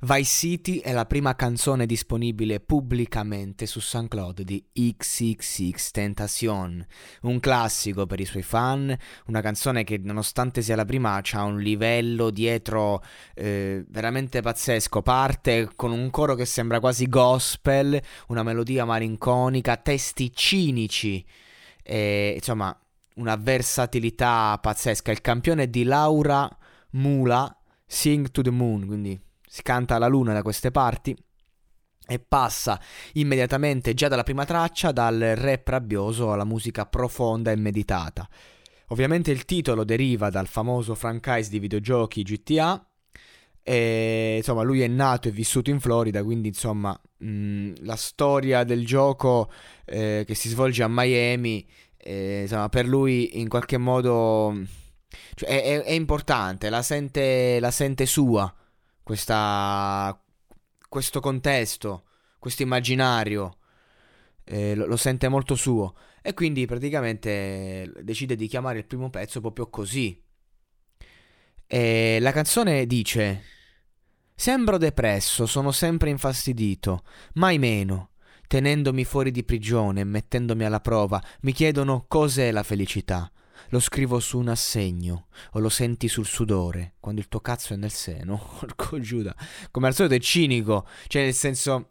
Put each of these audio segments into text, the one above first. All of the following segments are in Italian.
Vice City è la prima canzone disponibile pubblicamente su SoundCloud di XXX Tentacion, un classico per i suoi fan, una canzone che nonostante sia la prima ha un livello dietro eh, veramente pazzesco, parte con un coro che sembra quasi gospel, una melodia malinconica, testi cinici, e, insomma una versatilità pazzesca. Il campione di Laura Mula, Sing to the Moon, quindi si canta alla luna da queste parti e passa immediatamente già dalla prima traccia dal rap rabbioso alla musica profonda e meditata. Ovviamente il titolo deriva dal famoso franchise di videogiochi GTA e insomma lui è nato e vissuto in Florida, quindi insomma mh, la storia del gioco eh, che si svolge a Miami, eh, insomma per lui in qualche modo cioè, è, è, importante, la sente, la sente sua questa, questo contesto, questo immaginario, eh, lo, lo, sente molto suo e quindi praticamente decide di chiamare il primo pezzo proprio così. E la canzone dice: Sembro depresso, sono sempre infastidito, mai meno. Tenendomi fuori di prigione mettendomi alla prova, mi chiedono cos'è la felicità lo scrivo su un assegno o lo senti sul sudore quando il tuo cazzo è nel seno. Porco Giuda. Come al solito è cinico, cioè nel senso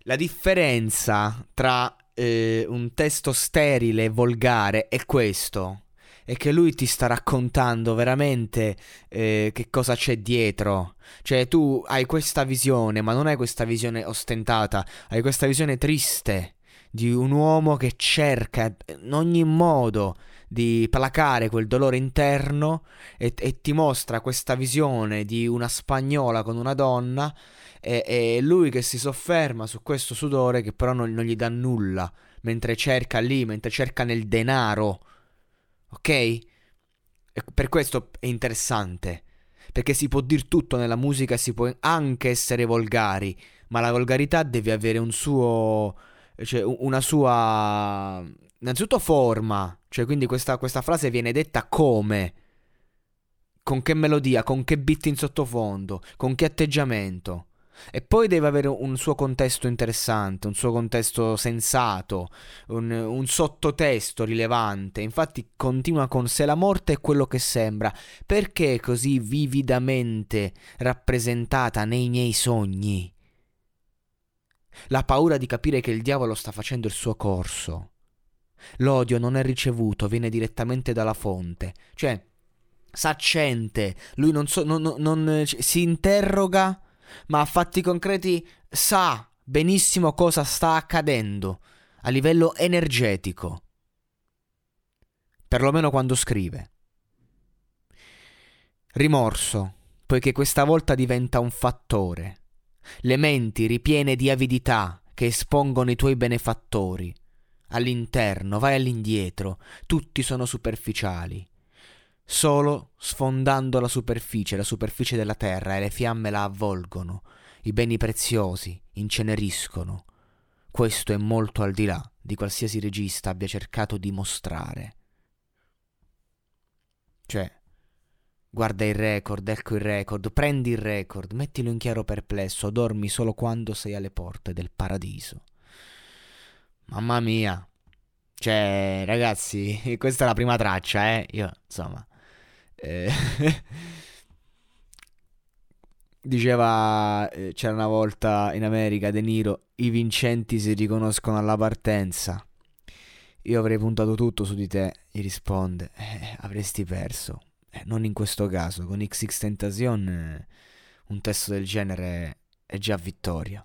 la differenza tra eh, un testo sterile e volgare è questo. È che lui ti sta raccontando veramente eh, che cosa c'è dietro. Cioè, tu hai questa visione, ma non hai questa visione ostentata, hai questa visione triste di un uomo che cerca in ogni modo di placare quel dolore interno e, e, ti mostra questa visione di una spagnola con una donna e, e lui che si sofferma su questo sudore che però non, non, gli dà nulla mentre cerca lì, mentre cerca nel denaro. Ok? E per questo è interessante. Perché si può dire tutto nella musica, si può anche essere volgari, ma la volgarità deve avere un suo... cioè una sua innanzitutto forma, cioè quindi questa, questa frase viene detta come, con che melodia, con che beat in sottofondo, con che atteggiamento. E poi deve avere un suo contesto interessante, un suo contesto sensato, un, un, sottotesto rilevante. Infatti continua con se la morte è quello che sembra, perché così vividamente rappresentata nei miei sogni? La paura di capire che il diavolo sta facendo il suo corso. L'odio non è ricevuto, viene direttamente dalla fonte. Cioè, s'accente, lui non, so, non, non, non si interroga, ma a fatti concreti sa benissimo cosa sta accadendo a livello energetico. Perlomeno quando scrive. Rimorso, poiché questa volta diventa un fattore. Le menti ripiene di avidità che espongono i tuoi benefattori all'interno, vai all'indietro, tutti sono superficiali. Solo sfondando la superficie, la superficie della terra, e le fiamme la avvolgono, i beni preziosi inceneriscono. Questo è molto al di là di qualsiasi regista abbia cercato di mostrare. Cioè, Guarda il record, ecco il record, prendi il record, mettilo in chiaro perplesso, dormi solo quando sei alle porte del paradiso. Mamma mia. Cioè, ragazzi, questa è la prima traccia, eh. Io, insomma... Eh, diceva, eh, c'era una volta in America De Niro, i vincenti si riconoscono alla partenza. Io avrei puntato tutto su di te, gli risponde. Eh, avresti perso. Eh, non in questo caso, con XX Tentacion eh, un testo del genere è già vittoria.